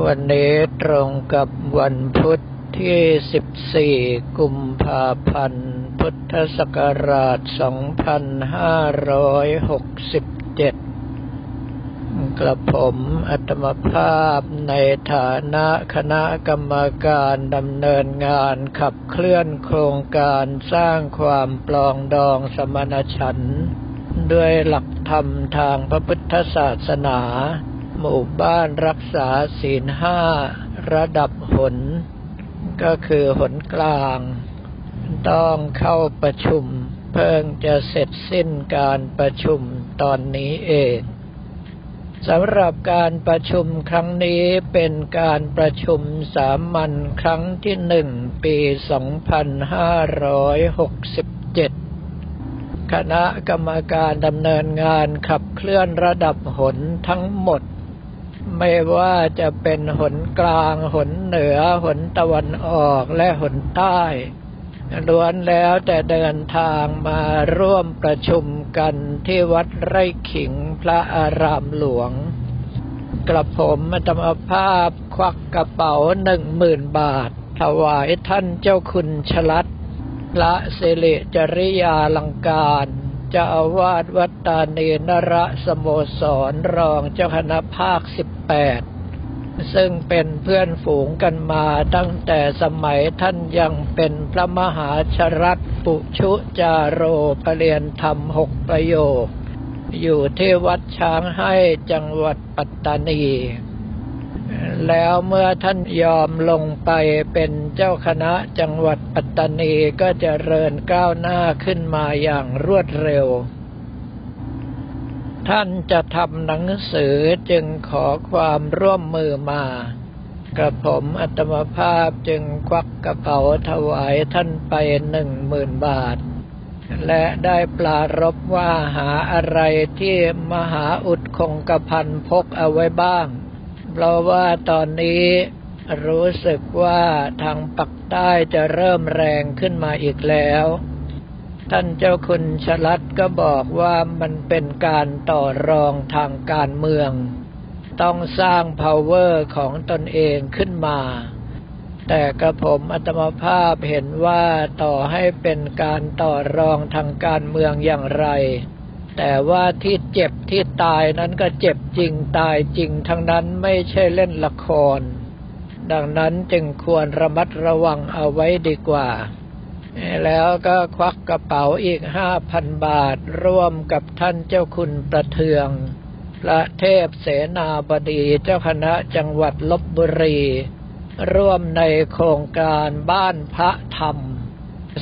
วันนี้ตรงกับวันพุทธที่ 14 กุมภาพันธ์ พุทธศักราช 2567 กระผมอัตมภาพในฐานะคณะกรรมการดำเนินงานขับเคลื่อนโครงการสร้างความปลองดองสมณฉันท์ด้วยหลักธรรมทางพระพุทธศาสนา หมู่บ้านรักษาศีลห้าระดับหน ก็คือหนกลาง ต้องเข้าประชุม เพิ่งจะเสร็จสิ้นการประชุมตอนนี้เองสำหรับการประชุมครั้งนี้เป็นการประชุมสามัญครั้งที่หนึ่งปี 2567 คณะกรรมการดำเนินงานขับเคลื่อนระดับหนทั้งหมด ไม่ว่าจะเป็นหนกลาง หนเหนือ หนตะวันออกและหนใต้ล้วนแล้วแต่เดินทางมาร่วมประชุมกันที่วัดไร่ขิงพระอารามหลวง กระผมธรรมภาพควักกระเป๋าหนึ่งหมื่นบาท ถวายท่านเจ้าคุณชลัดพระเสเลจริยาลังการ จ้าอาวาสวัดตาเนนระสโมสรรองเจ้าคณะภาคสิบแปดซึ่งเป็นเพื่อนฝูงกันมาตั้งแต่สมัยท่านยังเป็นพระมหาชรัตปุชุจาโรปเรียนธรรมหกประโยค อยู่ที่วัดช้างให้จังหวัดปัตตานี แล้วเมื่อท่านยอมลงไปเป็นเจ้าคณะจังหวัดปัตตานีก็จะเริญก้าวหน้าขึ้นมาอย่างรวดเร็ว ท่านจะทำหนังสือจึงขอความร่วมมือมากระผมอัตมภาพจึงควักกระเป๋าถวายท่านไปหนึ่งหมื่นบาท และได้ปลารบว่าหาอะไรที่มหาอุดคงกระพันพกเอาไว้บ้าง เพราะว่าตอนนี้รู้สึกว่าทางปักใต้จะเริ่มแรงขึ้นมาอีกแล้ว ท่านเจ้าคุณชลัดก็บอกว่ามันเป็นการต่อรองทางการเมือง ต้องสร้าง power ของตนเองขึ้นมา แต่กระผมอัตมภาพเห็นว่าต่อให้เป็นการต่อรองทางการเมืองอย่างไร แต่ว่าที่เจ็บที่ตายนั้นก็เจ็บจริงตายจริงทั้งนั้นไม่ใช่เล่นละคร ดังนั้นจึงควรระมัดระวังเอาไว้ดีกว่า แล้วก็ควักกระเป๋าอีกห้าพันบาทร่วมกับท่านเจ้าคุณประเทือง พระเทพเสนาบดีเจ้าคณะจังหวัดลบบุรี ร่วมในโครงการบ้านพระธรรม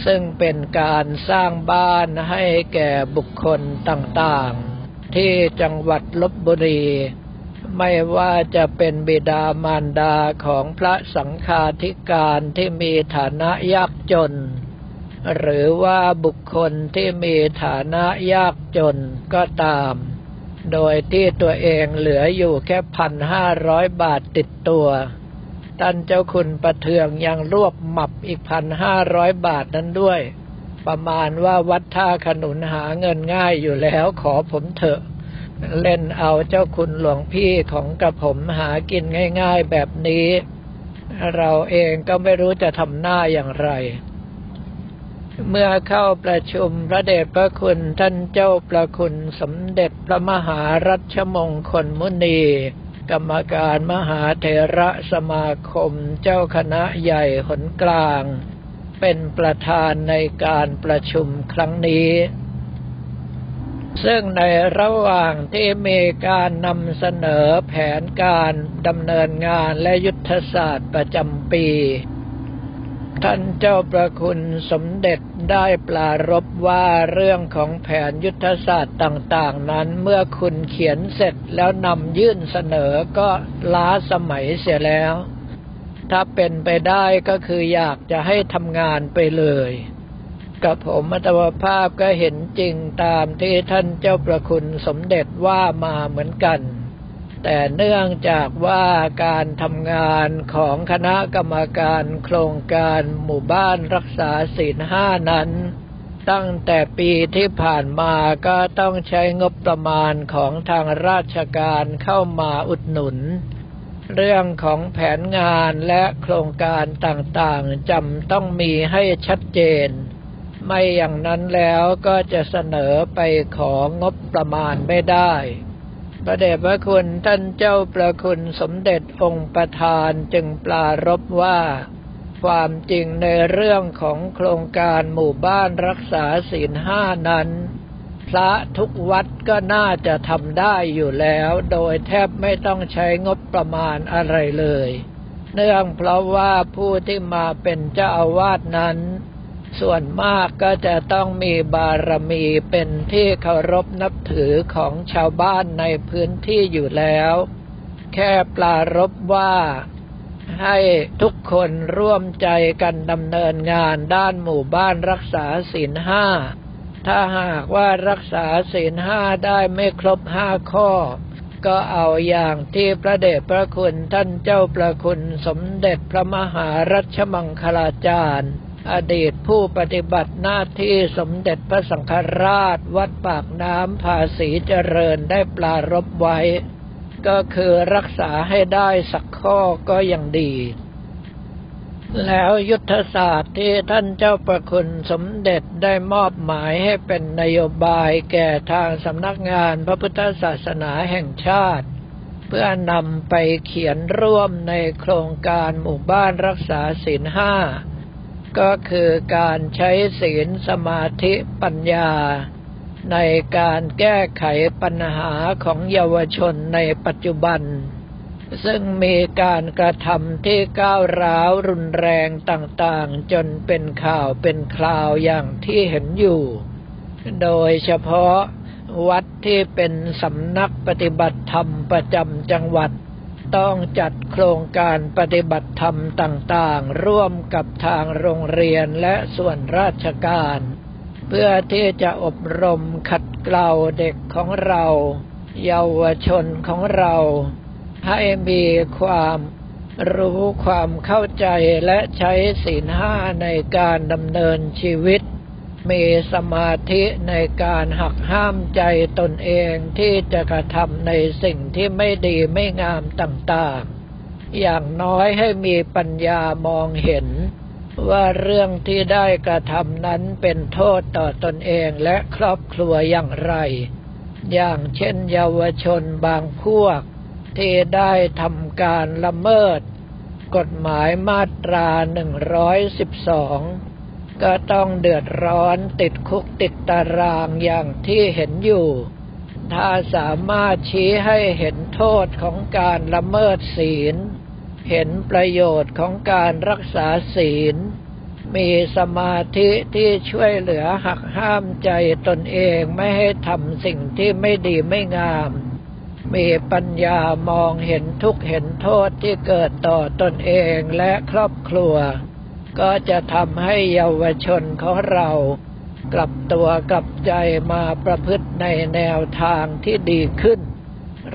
ซึ่งเป็นการสร้างบ้านให้แก่บุคคลต่างๆ ที่จังหวัดลบบุรี ไม่ว่าจะเป็นบิดามารดาของพระสังฆาธิการที่มีฐานะยากจน หรือว่าบุคคลที่มีฐานะยากจนก็ตาม โดยที่ตัวเองเหลืออยู่แค่พันห้าร้อยบาทติดตัวานเจ้าคุณประเทืองยังรวบหมับอีกพันห้าร้อยบาทนั้นด้วย ประมาณว่าวัดท่าขนุนหาเงินง่ายอยู่แล้วขอผมเถอะ เล่นเอาเจ้าคุณหลวงพี่ของกระผมหากินง่าย ๆแบบนี้ เราเองก็ไม่รู้จะทำหน้าอย่างไร เมื่อเข้าประชุมพระเดชพระคุณท่านเจ้าประคุณสมเด็จพระมหารัชมงคลมุนี กรรมการมหาเถระสมาคมเจ้าคณะใหญ่หนกลาง เป็นประธานในการประชุมครั้งนี้ ซึ่งในระหว่างที่มีการนำเสนอแผนการดำเนินงานและยุทธศาสตร์ประจำปี ท่านเจ้าประคุณสมเด็จได้ปลารบว่าเรื่องของแผนยุทธศาสตร์ต่างๆ นั้นเมื่อคุณเขียนเสร็จแล้วนำยื่นเสนอก็ล้าสมัยเสียแล้ว ถ้าเป็นไปได้ก็คืออยากจะให้ทำงานไปเลย กับผมอัตวภาพก็เห็นจริงตามที่ท่านเจ้าประคุณสมเด็จว่ามาเหมือนกัน แต่เนื่องจากว่าการทำงานของคณะกรรมการโครงการหมู่บ้านรักษาศีลห้านั้น ตั้งแต่ปีที่ผ่านมาก็ต้องใช้งบประมาณของทางราชการเข้ามาอุดหนุน เรื่องของแผนงานและโครงการต่างๆจำต้องมีให้ชัดเจน ไม่อย่างนั้นแล้วก็จะเสนอไปของงบประมาณไม่ได้ พระเดชพระคุณท่านเจ้าประคุณสมเด็จองค์ประธานจึงปลารบว่า ความจริงในเรื่องของโครงการหมู่บ้านรักษาศีลห้านั้น พระทุกวัดก็น่าจะทำได้อยู่แล้ว โดยแทบไม่ต้องใช้งบประมาณอะไรเลย เนื่องเพราะว่าผู้ที่มาเป็นเจ้าอาวาสนั้น ส่วนมากก็จะต้องมีบารมีเป็นที่เคารพนับถือของชาวบ้านในพื้นที่อยู่แล้ว แค่ปลารบว่าให้ทุกคนร่วมใจกันดำเนินงานด้านหมู่บ้านรักษาศีลห้า ถ้าหากว่ารักษาศีลห้าได้ไม่ครบห้าข้อ ก็เอาอย่างที่พระเดชพระคุณท่านเจ้าประคุณสมเด็จพระมหารัชมังคลาจารย์ อดีตผู้ปฏิบัติหน้าที่สมเด็จพระสังฆราชวัดปากน้ำภาษีเจริญได้ปลารบไว้ ก็คือรักษาให้ได้สักข้อก็ยังดี แล้วยุทธศาสตร์ที่ท่านเจ้าประคุณสมเด็จได้มอบหมายให้เป็นนโยบายแก่ทางสำนักงานพระพุทธศาสนาแห่งชาติเพื่อนำไปเขียนร่วมในโครงการหมู่บ้านรักษาศีลห้า ก็คือการใช้ศีลสมาธิปัญญา ในการแก้ไขปัญหาของเยาวชนในปัจจุบัน ซึ่งมีการกระทำที่ก้าวร้าวรุนแรงต่างๆ จนเป็นข่าวเป็นคราวอย่างที่เห็นอยู่ โดยเฉพาะวัดที่เป็นสำนักปฏิบัติธรรมประจำจังหวัด ต้องจัดโครงการปฏิบัติธรรมต่างๆ ร่วมกับทางโรงเรียนและส่วนราชการ เพื่อที่จะอบรมขัดเกลาเด็กของเรา เยาวชนของเรา ให้มีความรู้ความเข้าใจและใช้ศีลห้าในการดำเนินชีวิต มีสมาธิในการหักห้ามใจตนเองที่จะกระทำในสิ่งที่ไม่ดีไม่งามต่างๆ อย่างน้อยให้มีปัญญามองเห็น ว่าเรื่องที่ได้กระทำนั้นเป็นโทษต่อตนเองและครอบครัวอย่างไร อย่างเช่นเยาวชนบางพวก ที่ได้ทำการละเมิด กฎหมายมาตรา 112 ก็ต้องเดือดร้อนติดคุกติดตารางอย่างที่เห็นอยู่ ถ้าสามารถชี้ให้เห็นโทษของการละเมิดศีล เห็นประโยชน์ของการรักษาศีล มีสมาธิที่ช่วยเหลือหักห้ามใจตนเองไม่ให้ทำสิ่งที่ไม่ดีไม่งามมีปัญญามองเห็นทุกเห็นโทษที่เกิดต่อตนเองและครอบครัว ก็จะทำให้เยาวชนของเรากลับตัวกลับใจมาประพฤติในแนวทางที่ดีขึ้น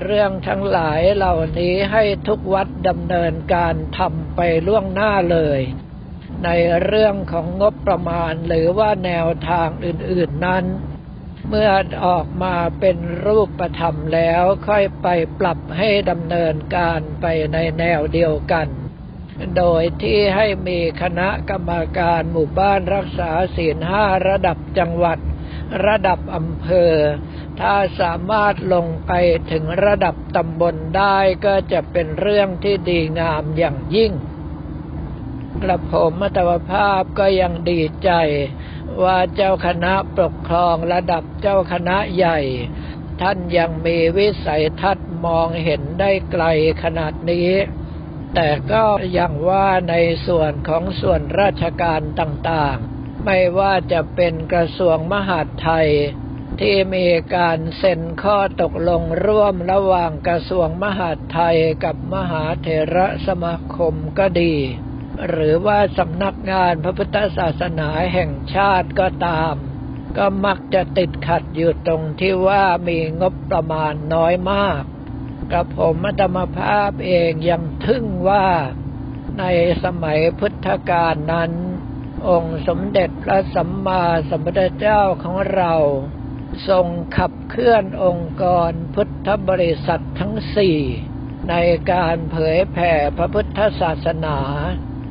เรื่องทั้งหลายเหล่านี้ให้ทุกวัดดำเนินการทำไปล่วงหน้าเลย ในเรื่องของงบประมาณหรือว่าแนวทางอื่นๆนั้น เมื่อออกมาเป็นรูปธรรมแล้วค่อยไปปรับให้ดำเนินการไปในแนวเดียวกัน โดยที่ให้มีคณะกรรมการหมู่บ้านรักษาศีลห้าระดับจังหวัด ระดับอำเภอ ถ้าสามารถลงไปถึงระดับตำบลได้ก็จะเป็นเรื่องที่ดีงามอย่างยิ่ง กระผมมัตวภาพก็ยังดีใจ ว่าเจ้าคณะปกครองระดับเจ้าคณะใหญ่ ท่านยังมีวิสัยทัศน์มองเห็นได้ไกลขนาดนี้ แต่ก็ยังว่าในส่วนของส่วนราชการต่างๆ ไม่ว่าจะเป็นกระทรวงมหาดไทย ที่มีการเซ็นข้อตกลงร่วมระหว่างกระทรวงมหาดไทยกับมหาเถระสมาคมก็ดี หรือว่าสำนักงานพระพุทธศาสนาแห่งชาติก็ตาม ก็มักจะติดขัดอยู่ตรงที่ว่ามีงบประมาณน้อยมาก กับผมธรรมภาพเองยังทึ่งว่าในสมัยพุทธกาลนั้น องค์สมเด็จพระสัมมาสัมพุทธเจ้าของเรา ทรงขับเคลื่อนองค์กรพุทธบริษัททั้งสี่ในการเผยแผ่พระพุทธศาสนา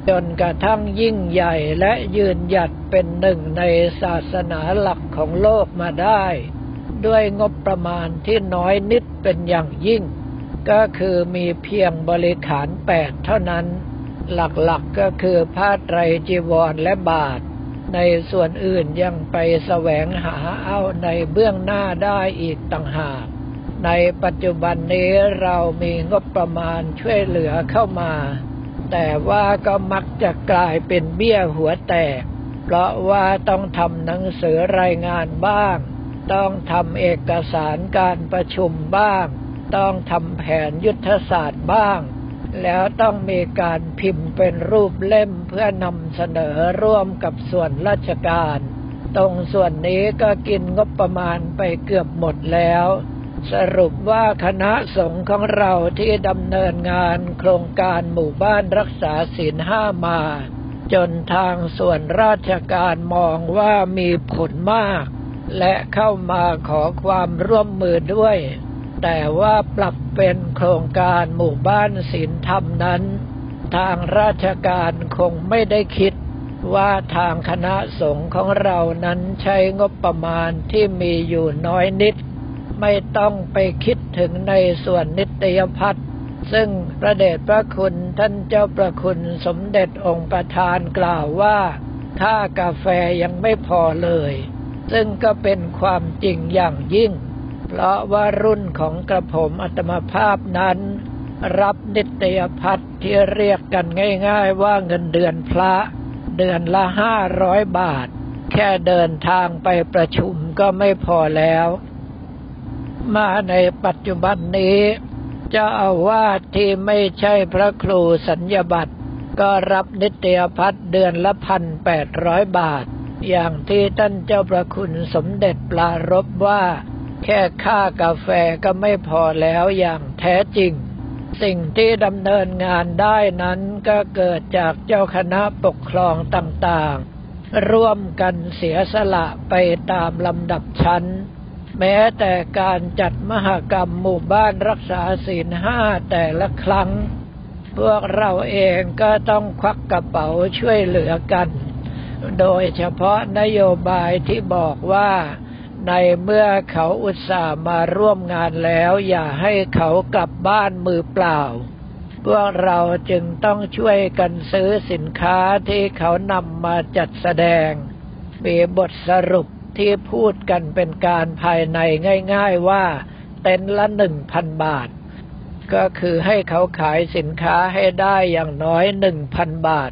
จนกระทั่งยิ่งใหญ่และยืนหยัดเป็นหนึ่งในศาสนาหลักของโลกมาได้ ด้วยงบประมาณที่น้อยนิดเป็นอย่างยิ่ง ก็คือมีเพียงบริขารแปดเท่านั้น หลักๆกก็คือผ้าไตรจีวรและบาท ในส่วนอื่นยังไปแสวงหาเอาในเบื้องหน้าได้อีกต่างหาก ในปัจจุบันนี้เรามีงบประมาณช่วยเหลือเข้ามา แต่ว่าก็มักจะกลายเป็นเบี้ยหัวแตก เพราะว่าต้องทำหนังสือรายงานบ้าง ต้องทำเอกสารการประชุมบ้าง ต้องทำแผนยุทธศาสตร์บ้าง แล้วต้องมีการพิมพ์เป็นรูปเล่มเพื่อนำเสนอร่วมกับส่วนราชการ ตรงส่วนนี้ก็กินงบประมาณไปเกือบหมดแล้ว สรุปว่าคณะสงฆ์ของเราที่ดำเนินงานโครงการหมู่บ้านรักษาศีลห้ามาจนทางส่วนราชการมองว่ามีผลมาก และเข้ามาขอความร่วมมือด้วย แต่ว่าปรับเป็นโครงการหมู่บ้านศีลธรรมนั้น ทางราชการคงไม่ได้คิดว่าทางคณะสงฆ์ของเรานั้นใช้งบประมาณที่มีอยู่น้อยนิด ไม่ต้องไปคิดถึงในส่วนนิตยพัฒน์ซึ่งพระเดชพระคุณท่านเจ้าประคุณสมเด็จองค์ประธานกล่าวว่าค่ากาแฟยังไม่พอเลย ซึ่งก็เป็นความจริงอย่างยิ่ง ราะว่ารุ่นของกระผมอัตมภาพนั้น รับนิตยพัฒน์ที่เรียกกันง่ายๆว่าเงินเดือนพระ เดือนละห้าร้อยบาท แค่เดินทางไปประชุมก็ไม่พอแล้ว มาในปัจจุบันนี้เจ้าอาวาสที่ไม่ใช่พระครูสัญญาบัตรก็รับนิตยพัฒน์เดือนละพันแปดร้อยบาท อย่างที่ท่านเจ้าประคุณสมเด็จปลารบว่า แค่ค่ากาแฟก็ไม่พอแล้วอย่างแท้จริง สิ่งที่ดำเนินงานได้นั้นก็เกิดจากเจ้าคณะปกครองต่างๆ ร่วมกันเสียสละไปตามลำดับชั้น แม้แต่การจัดมหกรรมหมู่บ้านรักษาศีลห้าแต่ละครั้ง พวกเราเองก็ต้องควักกระเป๋าช่วยเหลือกัน โดยเฉพาะนโยบายที่บอกว่า ในเมื่อเขาอุตส่าห์มาร่วมงานแล้ว อย่าให้เขากลับบ้านมือเปล่า พวกเราจึงต้องช่วยกันซื้อสินค้าที่เขานำมาจัดแสดง มีบทสรุปที่พูดกันเป็นการภายในง่ายๆว่า เต็นท์ละหนึ่งพันบาท ก็คือให้เขาขายสินค้าให้ได้อย่างน้อยหนึ่งพันบาท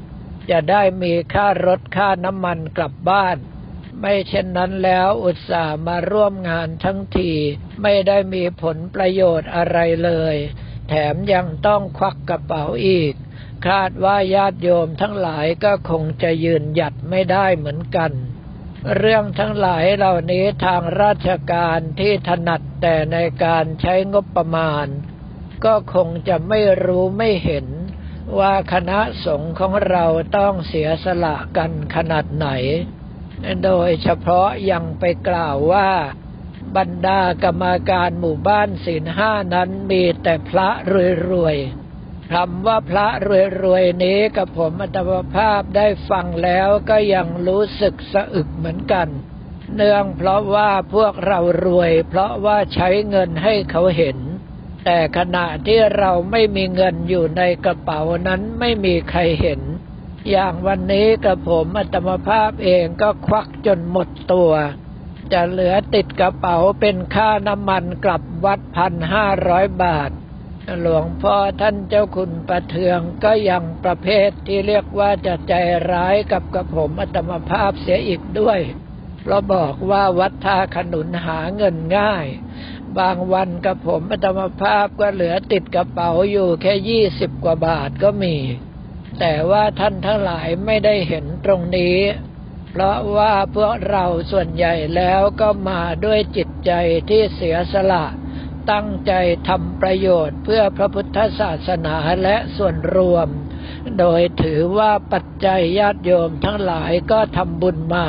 จะได้มีค่ารถค่าน้ำมันกลับบ้าน ไม่เช่นนั้นแล้วอุตส่าห์มาร่วมงานทั้งที ไม่ได้มีผลประโยชน์อะไรเลย แถมยังต้องควักกระเป๋าอีก คาดว่าญาติโยมทั้งหลายก็คงจะยืนหยัดไม่ได้เหมือนกัน เรื่องทั้งหลายเหล่านี้ทางราชการที่ถนัดแต่ในการใช้งบประมาณ ก็คงจะไม่รู้ไม่เห็นว่าคณะสงฆ์ของเราต้องเสียสละกันขนาดไหน โดยเฉพาะยังไปกล่าวว่า บรรดากรรมาการหมู่บ้านศีลห้านั้นมีแต่พระรวยๆคำว่าพระรวยๆนี้กับผมอัตมภาพได้ฟังแล้วก็ยังรู้สึกสะอึกเหมือนกัน เนื่องเพราะว่าพวกเรารวย เพราะว่าใช้เงินให้เขาเห็นแต่ขณะที่เราไม่มีเงินอยู่ในกระเป๋านั้นไม่มีใครเห็น อย่างวันนี้กับผมอัตมภาพเองก็ควักจนหมดตัว จะเหลือติดกระเป๋าเป็นค่าน้ำมันกลับวัดพันห้าร้อยบาท หลวงพ่อท่านเจ้าคุณประเทืองก็ยังประเภทที่เรียกว่าจะใจร้ายกับกระผมอัตมภาพเสียอีกด้วย เพราะบอกว่าวัดท่าขนุนหาเงินง่าย บางวันกับผมอัตมภาพก็เหลือติดกระเป๋าอยู่แค่ยี่สิบกว่าบาทก็มี แต่ว่าท่านทั้งหลายไม่ได้เห็นตรงนี้ เพราะว่าพวกเราส่วนใหญ่แล้วก็มาด้วยจิตใจที่เสียสละ ตั้งใจทำประโยชน์เพื่อพระพุทธศาสนาและส่วนรวม โดยถือว่าปัจจัยญาติโยมทั้งหลายก็ทำบุญมา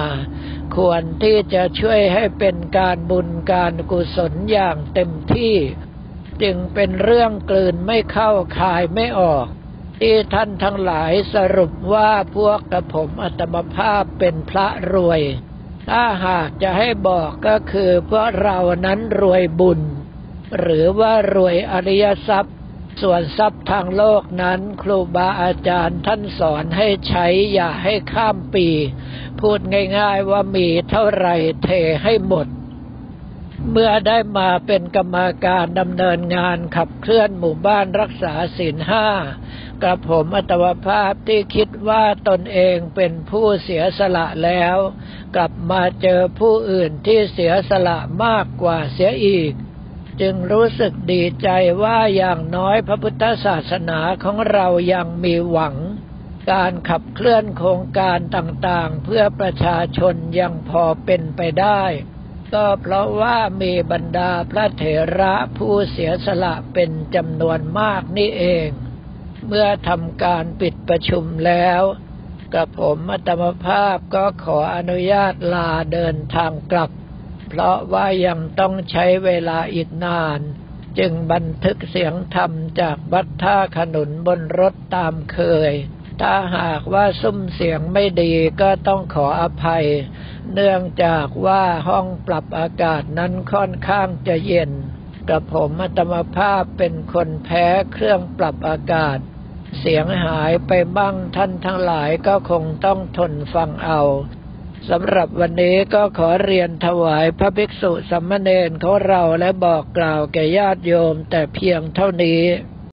ควรที่จะช่วยให้เป็นการบุญการกุศลอย่างเต็มที่ จึงเป็นเรื่องกลืนไม่เข้าคายไม่ออก ที่ท่านทั้งหลายสรุปว่าพวกกระผมอัตมภาพเป็นพระรวย ถ้าหากจะให้บอกก็คือพราะเรานั้นรวยบุญ หรือว่ารวยอริยทรัพย์ ส่วนทรัพย์ทางโลกนั้นครูบาอาจารย์ท่านสอนให้ใช้อย่าให้ข้ามปี พูดง่ายๆว่ามีเท่าไหร่เทให้หมด เมื่อได้มาเป็นกรรมาการดำเนินงานขับเคลื่อนหมู่บ้านรักษาศีลห้ากระผมอัตวภาพที่คิดว่าตนเองเป็นผู้เสียสละแล้ว กลับมาเจอผู้อื่นที่เสียสละมากกว่าเสียอีก จึงรู้สึกดีใจว่าอย่างน้อยพระพุทธศาสนาของเรายังมีหวัง การขับเคลื่อนโครงการต่างๆ เพื่อประชาชนยังพอเป็นไปได้ ก็เพราะว่ามีบรรดาพระเถระผู้เสียสละเป็นจำนวนมากนี่เอง เมื่อทำการปิดประชุมแล้วกับผมอัตมภาพก็ขออนุญาตลาเดินทางกลับ เพราะว่ายังต้องใช้เวลาอีกนาน จึงบันทึกเสียงธรรมจากวัดท่าขนุนบนรถตามเคย ถ้าหากว่าซุ้มเสียงไม่ดีก็ต้องขออภัย เนื่องจากว่าห้องปรับอากาศนั้นค่อนข้างจะเย็นกับผมอัตมภาพเป็นคนแพ้เครื่องปรับอากาศ เสียงหายไปบ้างท่านทั้งหลายก็คงต้องทนฟังเอาสำหรับวันนี้ก็ขอเรียนถวายพระภิกษุสัมมเนนของเราและบอกกล่าวแก่ญาติโยมแต่เพียงเท่านี้